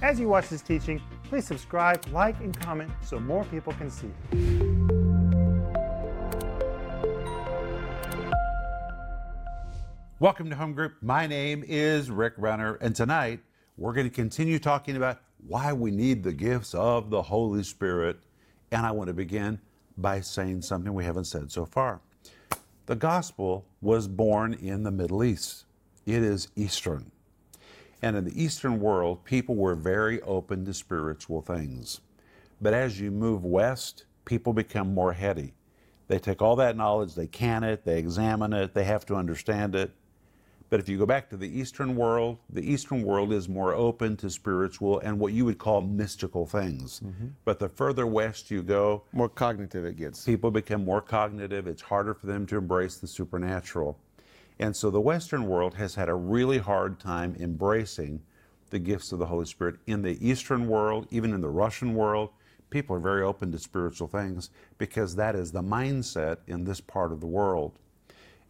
As you watch this teaching, please subscribe, like, and comment so more people can see. Welcome to Home Group. My name is Rick Renner, and tonight we're going to continue talking about why we need the gifts of the Holy Spirit. And I want to begin by saying something we haven't said so far. The gospel was born in the Middle East, it is Eastern. And in the Eastern world, people were very open to spiritual things. But as you move west, people become more heady. They take all that knowledge, they can it, they examine it, they have to understand it. But if you go back to the Eastern world, the Eastern world is more open to spiritual and what you would call mystical things. Mm-hmm. But the further west you go, more cognitive it gets. People become more cognitive. It's harder for them to embrace the supernatural. And so the Western world has had a really hard time embracing the gifts of the Holy Spirit. In the Eastern world, even in the Russian world, people are very open to spiritual things because that is the mindset in this part of the world.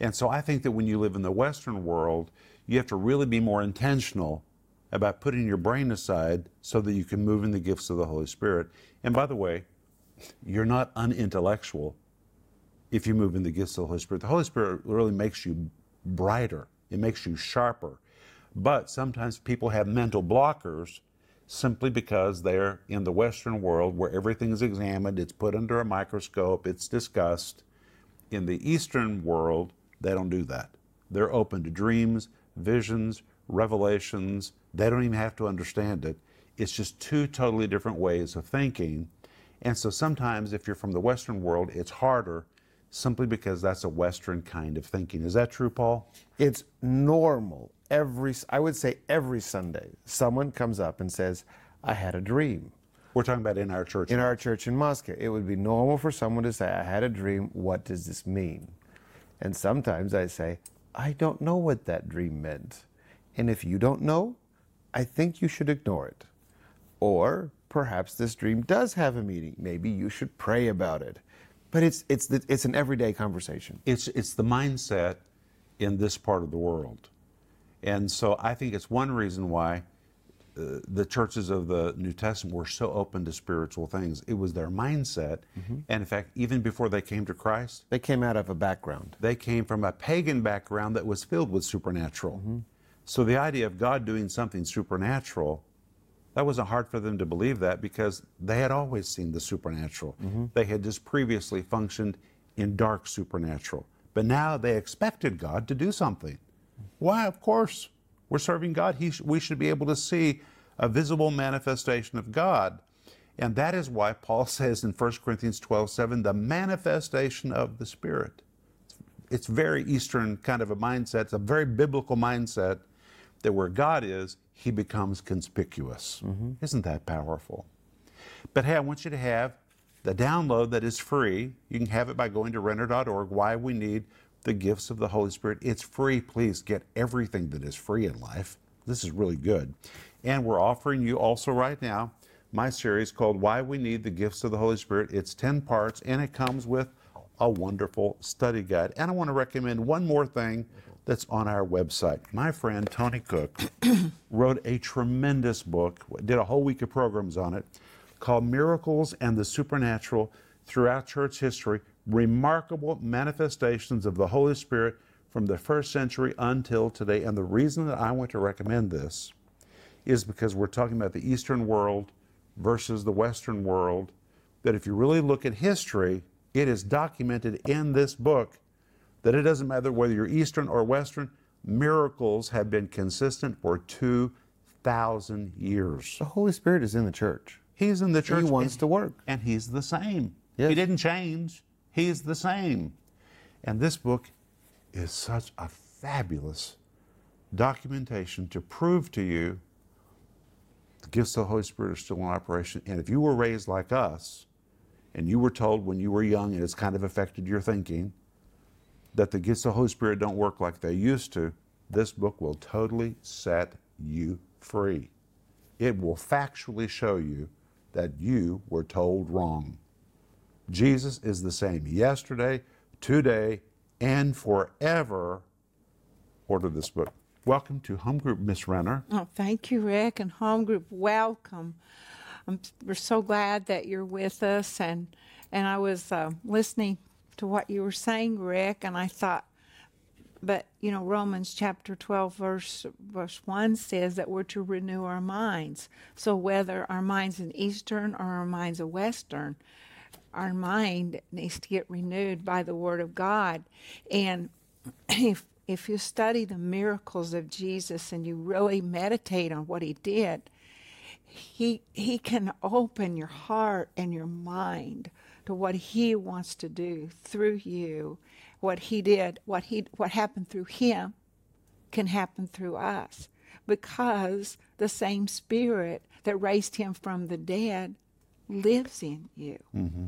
And so I think that when you live in the Western world, you have to really be more intentional about putting your brain aside so that you can move in the gifts of the Holy Spirit. And by the way, you're not unintellectual if you move in the gifts of the Holy Spirit. The Holy Spirit really makes you brighter, it makes you sharper. But sometimes people have mental blockers simply because they're in the Western world where everything is examined, it's put under a microscope, it's discussed. In the Eastern world, they don't do that. They're open to dreams, visions, revelations. They don't even have to understand it. It's just two totally different ways of thinking. And so sometimes, if you're from the Western world, it's harder simply because that's a Western kind of thinking. Is that true, Paul? It's normal. Every, I would say every Sunday, someone comes up and says, I had a dream. We're talking about in our church. In our church in Moscow. It would be normal for someone to say, I had a dream. What does this mean? And sometimes I say, I don't know what that dream meant. And if you don't know, I think you should ignore it. Or perhaps this dream does have a meaning. Maybe you should pray about it. But it's, it's, the, it's an everyday conversation. It's, it's the mindset in this part of the world. And so I think it's one reason why uh, the churches of the New Testament were so open to spiritual things. It was their mindset. Mm-hmm. And in fact, even before they came to Christ, they came out of a background. They came from a pagan background that was filled with supernatural. Mm-hmm. So the idea of God doing something supernatural, that wasn't hard for them to believe that because they had always seen the supernatural. Mm-hmm. They had just previously functioned in dark supernatural. But now they expected God to do something. Why, of course. We're serving God. He sh- we should be able to see a visible manifestation of God. And that is why Paul says in 1 Corinthians 12 7, the manifestation of the Spirit. It's very Eastern kind of a mindset. It's a very biblical mindset that where God is, he becomes conspicuous. Mm-hmm. Isn't that powerful? But hey, I want you to have the download that is free. You can have it by going to renner.org. Why we need the gifts of the Holy Spirit. It's free. Please get everything that is free in life. This is really good. And we're offering you also right now my series called Why We Need the Gifts of the Holy Spirit. It's 10 parts and it comes with a wonderful study guide. And I want to recommend one more thing that's on our website. My friend Tony Cook wrote a tremendous book, did a whole week of programs on it, called Miracles and the Supernatural Throughout Church History remarkable manifestations of the Holy Spirit from the first century until today. And the reason that I want to recommend this is because we're talking about the Eastern world versus the Western world. That if you really look at history, it is documented in this book that it doesn't matter whether you're Eastern or Western, miracles have been consistent for 2,000 years. The Holy Spirit is in the church. He's in the church. He wants and, to work. And He's the same. Yes. He didn't change. He's the same. And this book is such a fabulous documentation to prove to you the gifts of the Holy Spirit are still in operation. And if you were raised like us, and you were told when you were young, and it's kind of affected your thinking, that the gifts of the Holy Spirit don't work like they used to, this book will totally set you free. It will factually show you that you were told wrong. Jesus is the same yesterday, today, and forever. Order this book. welcome to home group, Miss Renner. Oh, thank you, Rick, and home group. Welcome. I'm, we're so glad that you're with us, and and I was uh, listening to what you were saying, Rick, and I thought, but you know, Romans chapter 12, verse verse one says that we're to renew our minds. So whether our minds in Eastern or our minds of Western, our mind needs to get renewed by the Word of God, and if if you study the miracles of Jesus and you really meditate on what he did, he he can open your heart and your mind to what he wants to do through you. What he did, what he what happened through him can happen through us because the same spirit that raised him from the dead lives in you. Mm-hmm.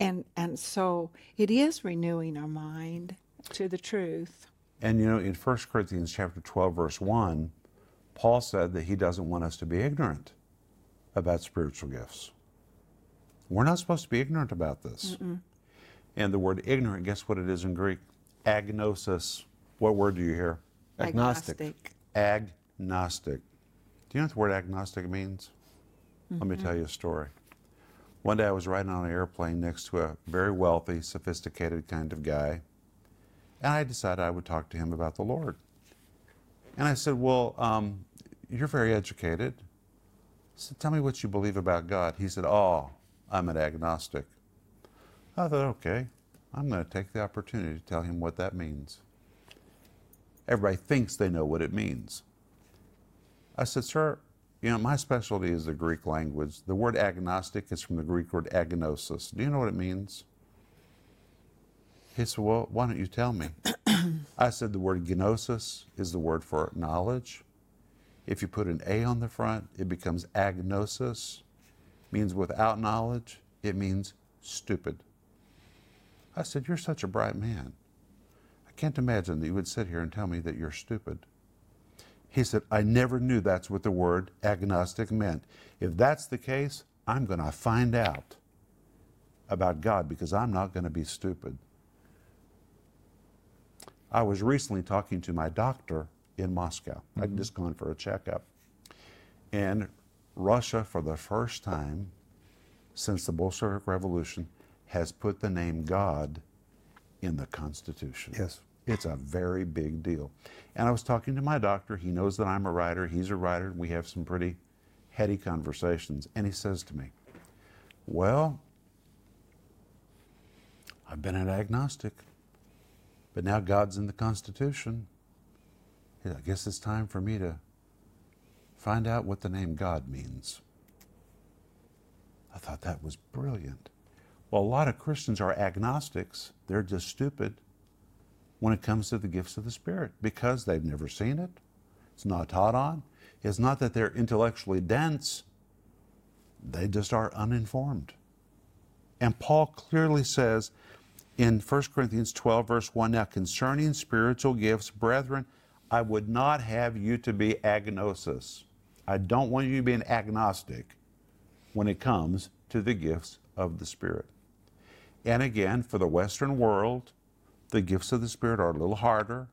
And and so it is renewing our mind to the truth. And you know, in 1 Corinthians chapter 12, verse 1, Paul said that he doesn't want us to be ignorant about spiritual gifts. We're not supposed to be ignorant about this. And the word ignorant, guess what it is in Greek? Agnosis. What word do you hear? Agnostic. Agnostic. Do you know what the word agnostic means? Let me tell you a story. One day I was riding on an airplane next to a very wealthy, sophisticated kind of guy, and I decided I would talk to him about the Lord. And I said, Well, um, you're very educated. I said, Tell me what you believe about God. He said, Oh, I'm an agnostic. I thought, okay, I'm going to take the opportunity to tell him what that means. Everybody thinks they know what it means. I said, Sir, you know, my specialty is the Greek language. The word agnostic is from the Greek word agnosis. Do you know what it means? He said, Well, why don't you tell me? I said, The word gnosis is the word for knowledge. If you put an A on the front, it becomes agnosis, means without knowledge, it means stupid. I said, You're such a bright man. I can't imagine that you would sit here and tell me that you're stupid. He said, I never knew that's what the word agnostic meant. If that's the case, I'm going to find out about God because I'm not going to be stupid. I was recently talking to my doctor in Moscow. I'd mm-hmm. just gone for a checkup. And Russia, for the first time since the Bolshevik Revolution, has put the name God in the Constitution. Yes. It's a very big deal. And I was talking to my doctor. He knows that I'm a writer. He's a writer. And we have some pretty heady conversations. And he says to me, Well, I've been an agnostic, but now God's in the Constitution. I guess it's time for me to find out what the name God means. I thought that was brilliant. Well, a lot of Christians are agnostics. They're just stupid when it comes to the gifts of the Spirit because they've never seen it. It's not taught on. It's not that they're intellectually dense, they just are uninformed. And Paul clearly says in 1 Corinthians 12, verse 1 Now concerning spiritual gifts, brethren, I would not have you to be agnosis. I don't want you to be an agnostic when it comes to the gifts of the Spirit. And again, for the Western world, the gifts of the Spirit are a little harder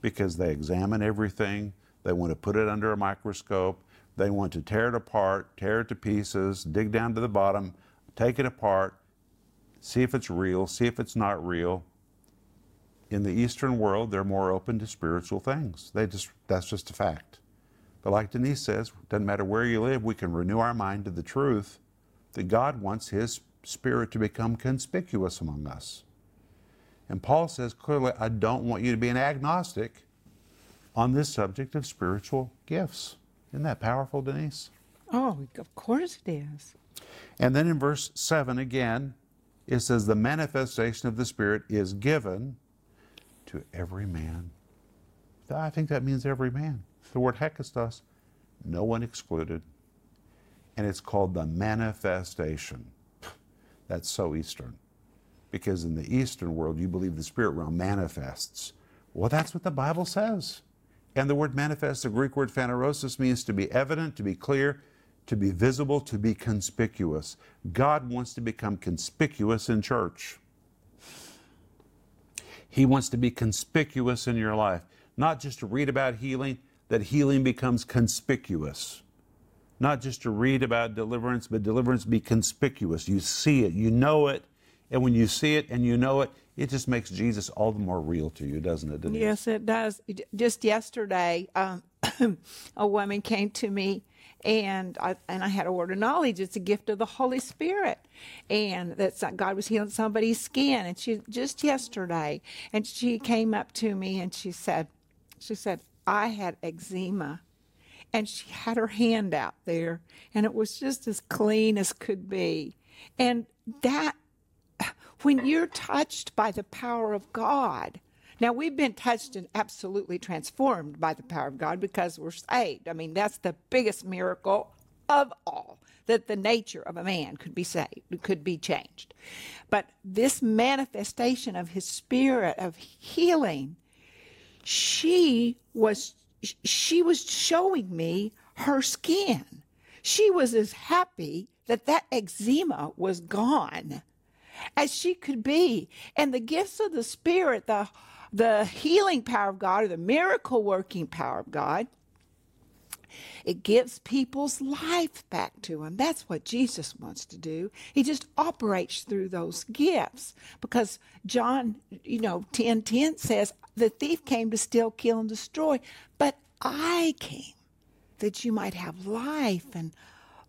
because they examine everything. They want to put it under a microscope. They want to tear it apart, tear it to pieces, dig down to the bottom, take it apart, see if it's real, see if it's not real. In the Eastern world, they're more open to spiritual things. They just that's just a fact. But like Denise says, doesn't matter where you live, we can renew our mind to the truth that God wants His Spirit to become conspicuous among us. And Paul says clearly, I don't want you to be an agnostic on this subject of spiritual gifts. Isn't that powerful, Denise? Oh, of course it is. And then in verse 7 again, it says, The manifestation of the Spirit is given to every man. I think that means every man. The word hekastos, no one excluded. And it's called the manifestation. That's so Eastern. Because in the Eastern world, you believe the spirit realm manifests. Well, that's what the Bible says. And the word manifest, the Greek word phanerosis, means to be evident, to be clear, to be visible, to be conspicuous. God wants to become conspicuous in church. He wants to be conspicuous in your life. not just to read about healing, that healing becomes conspicuous. Not just to read about deliverance, but deliverance be conspicuous. You see it, you know it, and when you see it and you know it, it just makes Jesus all the more real to you, doesn't it? Denise? Yes, it does. Just yesterday, um, a woman came to me, and I and I had a word of knowledge. It's a gift of the Holy Spirit, and that God was healing somebody's skin. And she just yesterday, and she came up to me and she said, she said, I had eczema. And she had her hand out there, and it was just as clean as could be. And that, when you're touched by the power of God, now we've been touched and absolutely transformed by the power of God because we're saved. I mean, that's the biggest miracle of all that the nature of a man could be saved, could be changed. But this manifestation of his spirit of healing she was she was showing me her skin. She was as happy that that eczema was gone as she could be. And the gifts of the Spirit, the, the healing power of God, or the miracle working power of God, it gives people's life back to them. That's what Jesus wants to do. He just operates through those gifts because John, you know, 10 10 says, the thief came to steal, kill, and destroy, but I came that you might have life and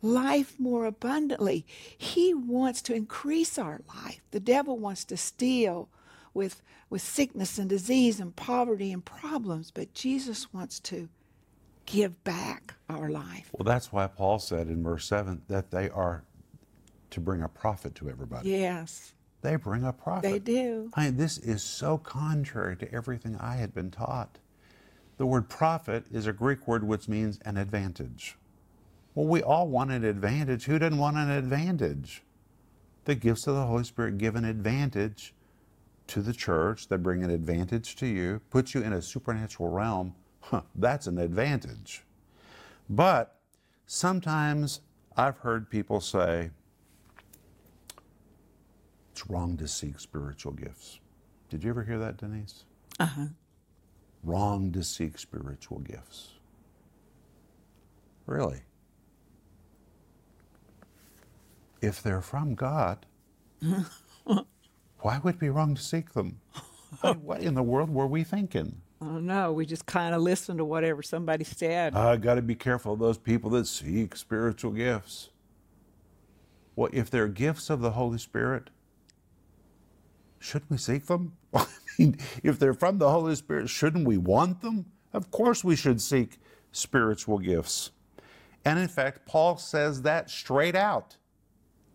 life more abundantly. He wants to increase our life. The devil wants to steal with, with sickness and disease and poverty and problems, but Jesus wants to give back our life. Well, that's why Paul said in verse 7 that they are to bring a profit to everybody. Yes. They bring a profit. They do. I mean, this is so contrary to everything I had been taught. The word profit is a Greek word which means an advantage. Well, we all want an advantage. Who doesn't want an advantage? The gifts of the Holy Spirit give an advantage to the church, they bring an advantage to you, put you in a supernatural realm. Huh, that's an advantage. But sometimes I've heard people say, it's wrong to seek spiritual gifts. Did you ever hear that, Denise? Uh huh. Wrong to seek spiritual gifts. Really? If they're from God, why would it be wrong to seek them? What in the world were we thinking? I don't know. We just kind of listen to whatever somebody said. I got to be careful of those people that seek spiritual gifts. Well, if they're gifts of the Holy Spirit, shouldn't we seek them? I mean, if they're from the Holy Spirit, shouldn't we want them? Of course, we should seek spiritual gifts. And in fact, Paul says that straight out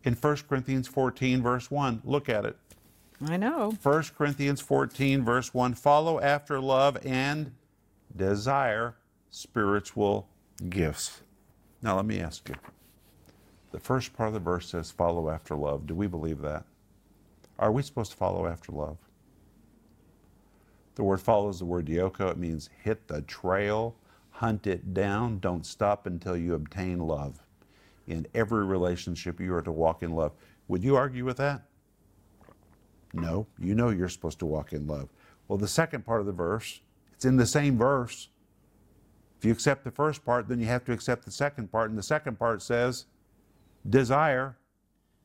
in 1 Corinthians 14, verse 1. Look at it. I know. 1 Corinthians 14, verse 1 follow after love and desire spiritual gifts. Now, let me ask you. The first part of the verse says, follow after love. Do we believe that? Are we supposed to follow after love? The word follow is the word dioko. It means hit the trail, hunt it down, don't stop until you obtain love. In every relationship, you are to walk in love. Would you argue with that? No, you know you're supposed to walk in love. Well, the second part of the verse, it's in the same verse. If you accept the first part, then you have to accept the second part. And the second part says, desire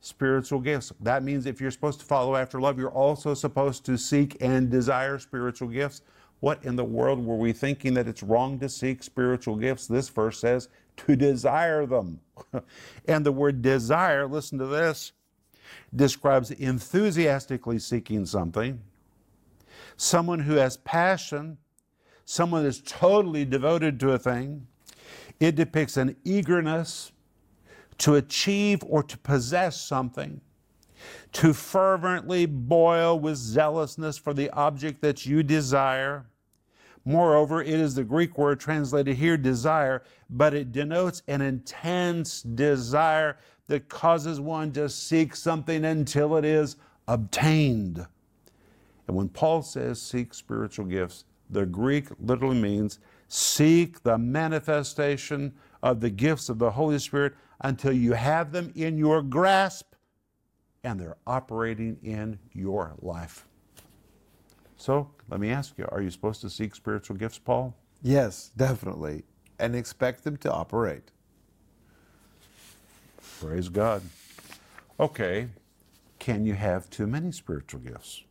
spiritual gifts. That means if you're supposed to follow after love, you're also supposed to seek and desire spiritual gifts. What in the world were we thinking that it's wrong to seek spiritual gifts? This verse says to desire them. and the word desire, listen to this, describes enthusiastically seeking something, someone who has passion, someone that's totally devoted to a thing. It depicts an eagerness to achieve or to possess something, to fervently boil with zealousness for the object that you desire. Moreover, it is the Greek word translated here, desire, but it denotes an intense desire that causes one to seek something until it is obtained. And when Paul says seek spiritual gifts, the Greek literally means seek the manifestation of the gifts of the Holy Spirit until you have them in your grasp and they're operating in your life. So let me ask you are you supposed to seek spiritual gifts, Paul? Yes, definitely. And expect them to operate. Praise God. Okay, can you have too many spiritual gifts?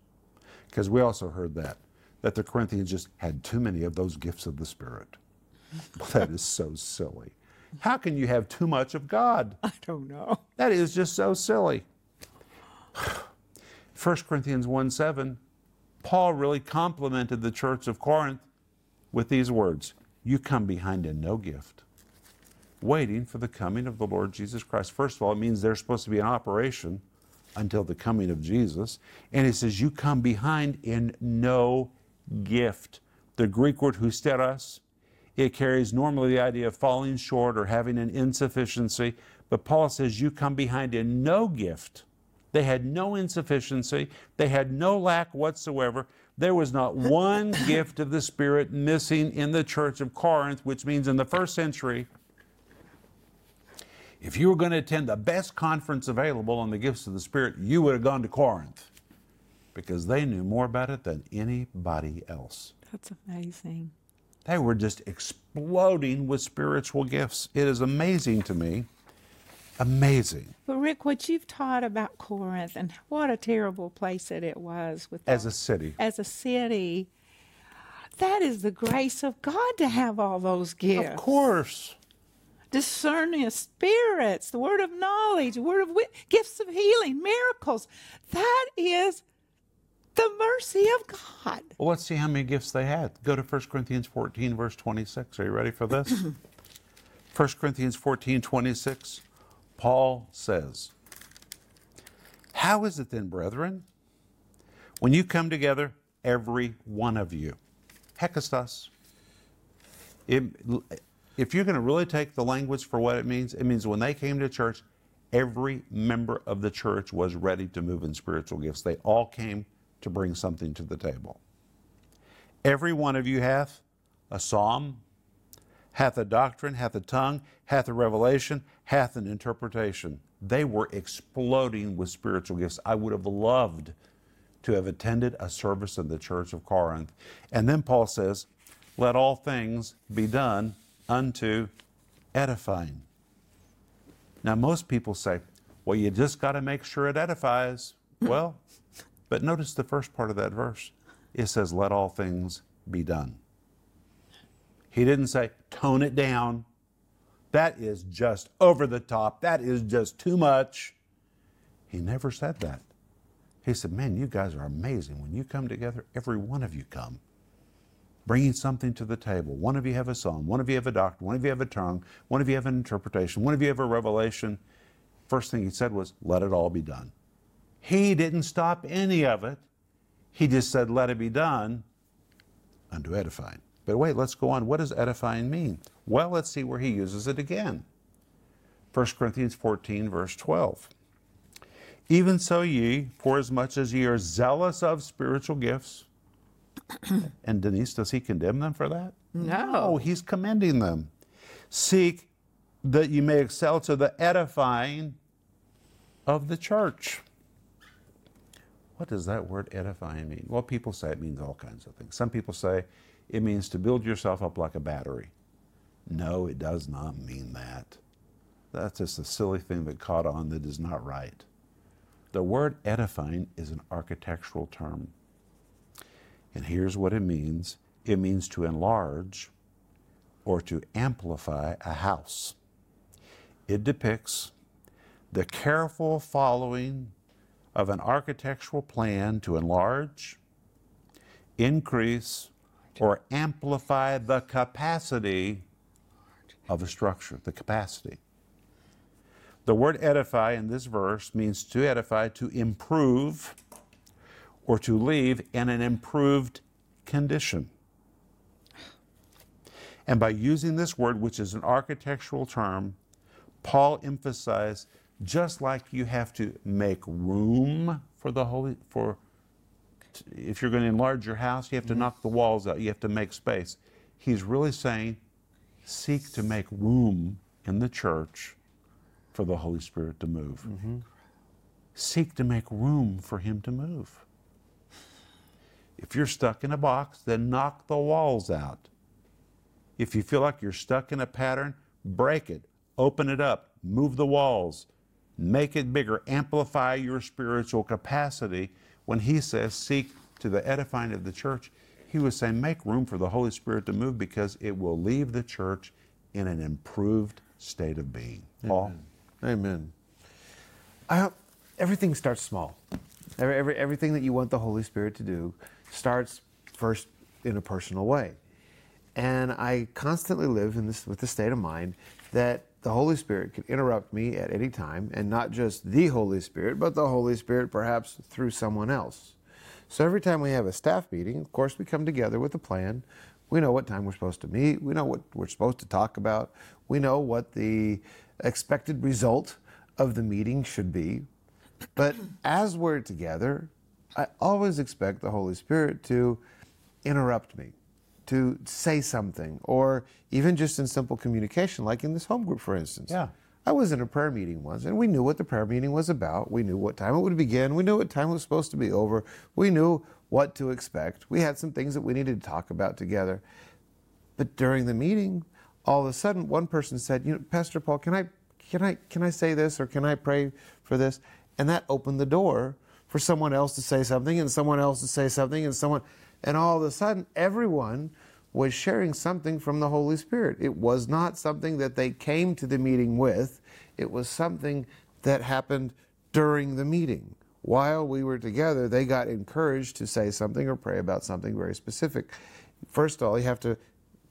Because we also heard that, that the Corinthians just had too many of those gifts of the Spirit. That is so silly. How can you have too much of God? I don't know. That is just so silly. 1 Corinthians 1 7, Paul really complimented the church of Corinth with these words You come behind in no gift, waiting for the coming of the Lord Jesus Christ. First of all, it means there's supposed to be an operation until the coming of Jesus. And he says, You come behind in no gift. The Greek word husteros, it carries normally the idea of falling short or having an insufficiency. But Paul says, You come behind in no gift. They had no insufficiency, they had no lack whatsoever. There was not one gift of the Spirit missing in the church of Corinth, which means in the first century, if you were going to attend the best conference available on the gifts of the Spirit, you would have gone to Corinth because they knew more about it than anybody else. That's amazing. They were just exploding with spiritual gifts. It is amazing to me. Amazing. But Rick, what you've taught about Corinth and what a terrible place that it was with As all- a city. as a city, that is the grace of God to have all those gifts. Of course. Discerning of spirits, the word of knowledge, the word of wit, gifts of healing, miracles. That is the mercy of God. Well, let's see how many gifts they had. Go to 1 Corinthians 14, verse 26. Are you ready for this? 1 Corinthians 14, 26. Paul says, How is it then, brethren, when you come together, every one of you? Hekastos. If you're going to really take the language for what it means, it means when they came to church, every member of the church was ready to move in spiritual gifts. They all came to bring something to the table. Every one of you hath a psalm, hath a doctrine, hath a tongue, hath a revelation, hath an interpretation. They were exploding with spiritual gifts. I would have loved to have attended a service in the church of Corinth. And then Paul says, Let all things be done unto edifying. Now, most people say, Well, you just got to make sure it edifies. Hmm. well, but notice the first part of that verse. It says, Let all things be done. He didn't say, Tone it down. That is just over the top. That is just too much. He never said that. He said, Man, you guys are amazing. When you come together, every one of you come, bringing something to the table. One of you have a psalm, one of you have a doctor, one of you have a tongue, one of you have an interpretation, one of you have a revelation. First thing he said was, Let it all be done. He didn't stop any of it. He just said, Let it be done unto edifying. But wait, let's go on. What does edifying mean? Well, let's see where he uses it again. 1 Corinthians 14, verse 12. Even so, ye, forasmuch as ye are zealous of spiritual gifts, and Denise, does he condemn them for that? No. he's commending them. Seek that you may excel to the edifying of the church. What does that word edifying mean? Well, people say it means all kinds of things. Some people say it means to build yourself up like a battery. No, it does not mean that. That's just a silly thing that caught on that is not right. The word edifying is an architectural term. And here's what it means it means to enlarge or to amplify a house. It depicts the careful following of an architectural plan to enlarge, increase, or amplify the capacity of a structure, the capacity. The word edify in this verse means to edify, to improve, or to leave in an improved condition. And by using this word, which is an architectural term, Paul emphasized just like you have to make room for the holy for if you're going to enlarge your house, you have to mm-hmm. knock the walls out, you have to make space. He's really saying seek to make room in the church for the Holy Spirit to move. Mm-hmm. Seek to make room for him to move. If you're stuck in a box, then knock the walls out. If you feel like you're stuck in a pattern, break it, open it up, move the walls, make it bigger, amplify your spiritual capacity. When he says, seek to the edifying of the church, he was saying, make room for the Holy Spirit to move because it will leave the church in an improved state of being. Paul? Amen. I, everything starts small. Every, every, everything that you want the Holy Spirit to do starts first in a personal way. And I constantly live in this with the state of mind that the Holy Spirit can interrupt me at any time, and not just the Holy Spirit, but the Holy Spirit perhaps through someone else. So every time we have a staff meeting, of course, we come together with a plan. We know what time we're supposed to meet. We know what we're supposed to talk about. We know what the expected result of the meeting should be. But as we're together, I always expect the Holy Spirit to interrupt me, to say something, or even just in simple communication, like in this home group, for instance. Yeah. I was in a prayer meeting once, and we knew what the prayer meeting was about. We knew what time it would begin. We knew what time it was supposed to be over. We knew what to expect. We had some things that we needed to talk about together. But during the meeting, all of a sudden, one person said, "You know, Pastor Paul, can I, can I, can I say this, or can I pray for this?" And that opened the door for someone else to say something, and someone else to say something, and someone, and all of a sudden, everyone was sharing something from the Holy Spirit. It was not something that they came to the meeting with, it was something that happened during the meeting. While we were together, they got encouraged to say something or pray about something very specific. First of all, you have to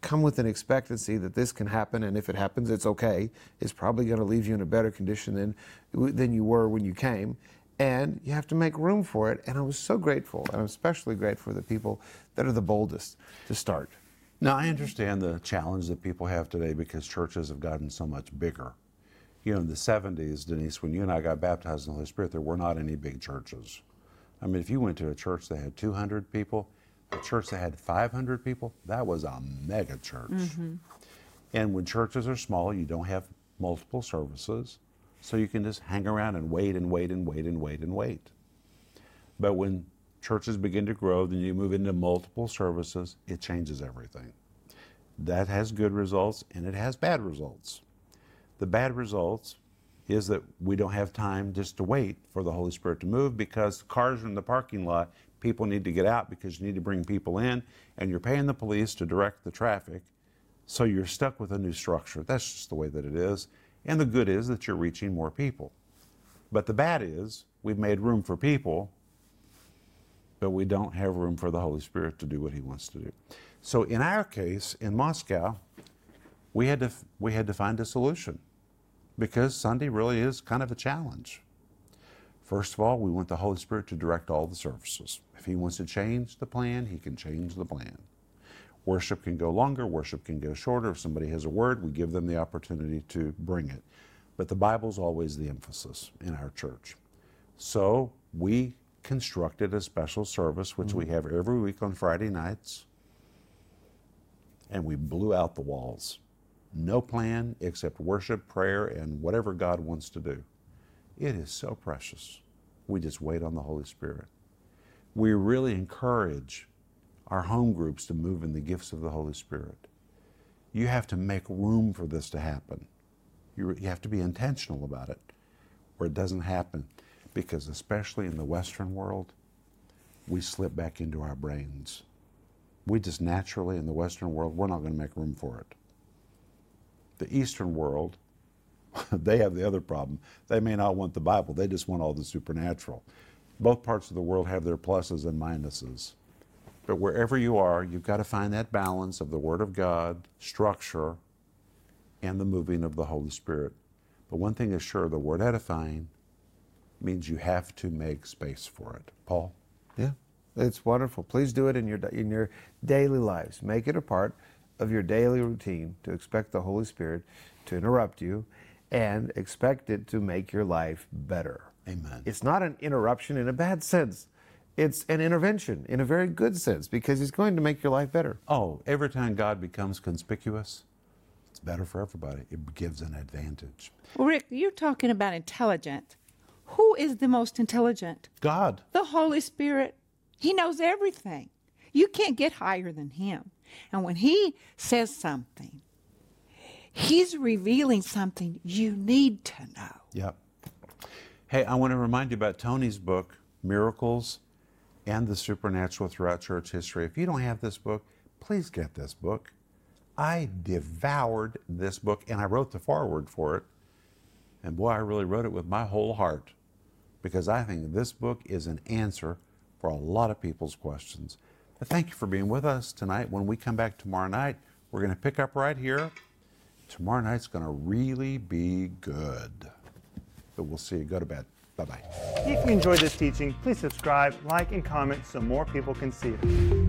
come with an expectancy that this can happen, and if it happens, it's okay. It's probably going to leave you in a better condition than, than you were when you came. And you have to make room for it. And I was so grateful, and I'm especially grateful for the people that are the boldest to start. Now, I understand the challenge that people have today because churches have gotten so much bigger. You know, in the 70s, Denise, when you and I got baptized in the Holy Spirit, there were not any big churches. I mean, if you went to a church that had 200 people, a church that had 500 people, that was a mega church. Mm-hmm. And when churches are small, you don't have multiple services, so you can just hang around and wait and wait and wait and wait and wait. But when churches begin to grow, then you move into multiple services, it changes everything. That has good results and it has bad results. The bad results is that we don't have time just to wait for the Holy Spirit to move because cars are in the parking lot, people need to get out because you need to bring people in, and you're paying the police to direct the traffic. So you're stuck with a new structure. That's just the way that it is. And the good is that you're reaching more people. But the bad is we've made room for people, but we don't have room for the Holy Spirit to do what He wants to do. So in our case, in Moscow, we had to we had to find a solution because Sunday really is kind of a challenge. First of all, we want the Holy Spirit to direct all the services. If He wants to change the plan, He can change the plan. Worship can go longer, worship can go shorter. If somebody has a word, we give them the opportunity to bring it. But the Bible's always the emphasis in our church. So we constructed a special service, which we mm-hmm. have every week on Friday nights, and we blew out the walls. No plan except worship, prayer, and whatever God wants to do. It is so precious. We just wait on the Holy Spirit. We really encourage our home groups to move in the gifts of the Holy Spirit. You have to make room for this to happen. You, you have to be intentional about it, or it doesn't happen. Because, especially in the Western world, we slip back into our brains. We just naturally, in the Western world, we're not going to make room for it. The Eastern world, they have the other problem. They may not want the Bible, they just want all the supernatural. Both parts of the world have their pluses and minuses. But wherever you are, you've got to find that balance of the Word of God, structure, and the moving of the Holy Spirit. But one thing is sure the word edifying means you have to make space for it. Paul? Yeah, it's wonderful. Please do it in your in your daily lives. Make it a part of your daily routine to expect the Holy Spirit to interrupt you and expect it to make your life better. Amen. It's not an interruption in a bad sense. It's an intervention in a very good sense because it's going to make your life better. Oh, every time God becomes conspicuous, it's better for everybody. It gives an advantage. Well, Rick, you're talking about intelligent. Who is the most intelligent? God. The Holy Spirit. He knows everything. You can't get higher than him. And when he says something, he's revealing something you need to know. Yep. Hey, I want to remind you about Tony's book, Miracles and the Supernatural Throughout Church History. If you don't have this book, please get this book. I devoured this book and I wrote the foreword for it. And boy, I really wrote it with my whole heart because I think this book is an answer for a lot of people's questions. But thank you for being with us tonight. When we come back tomorrow night, we're going to pick up right here. Tomorrow night's going to really be good. But we'll see you. Go to bed. Bye bye. If you enjoyed this teaching, please subscribe, like, and comment so more people can see it.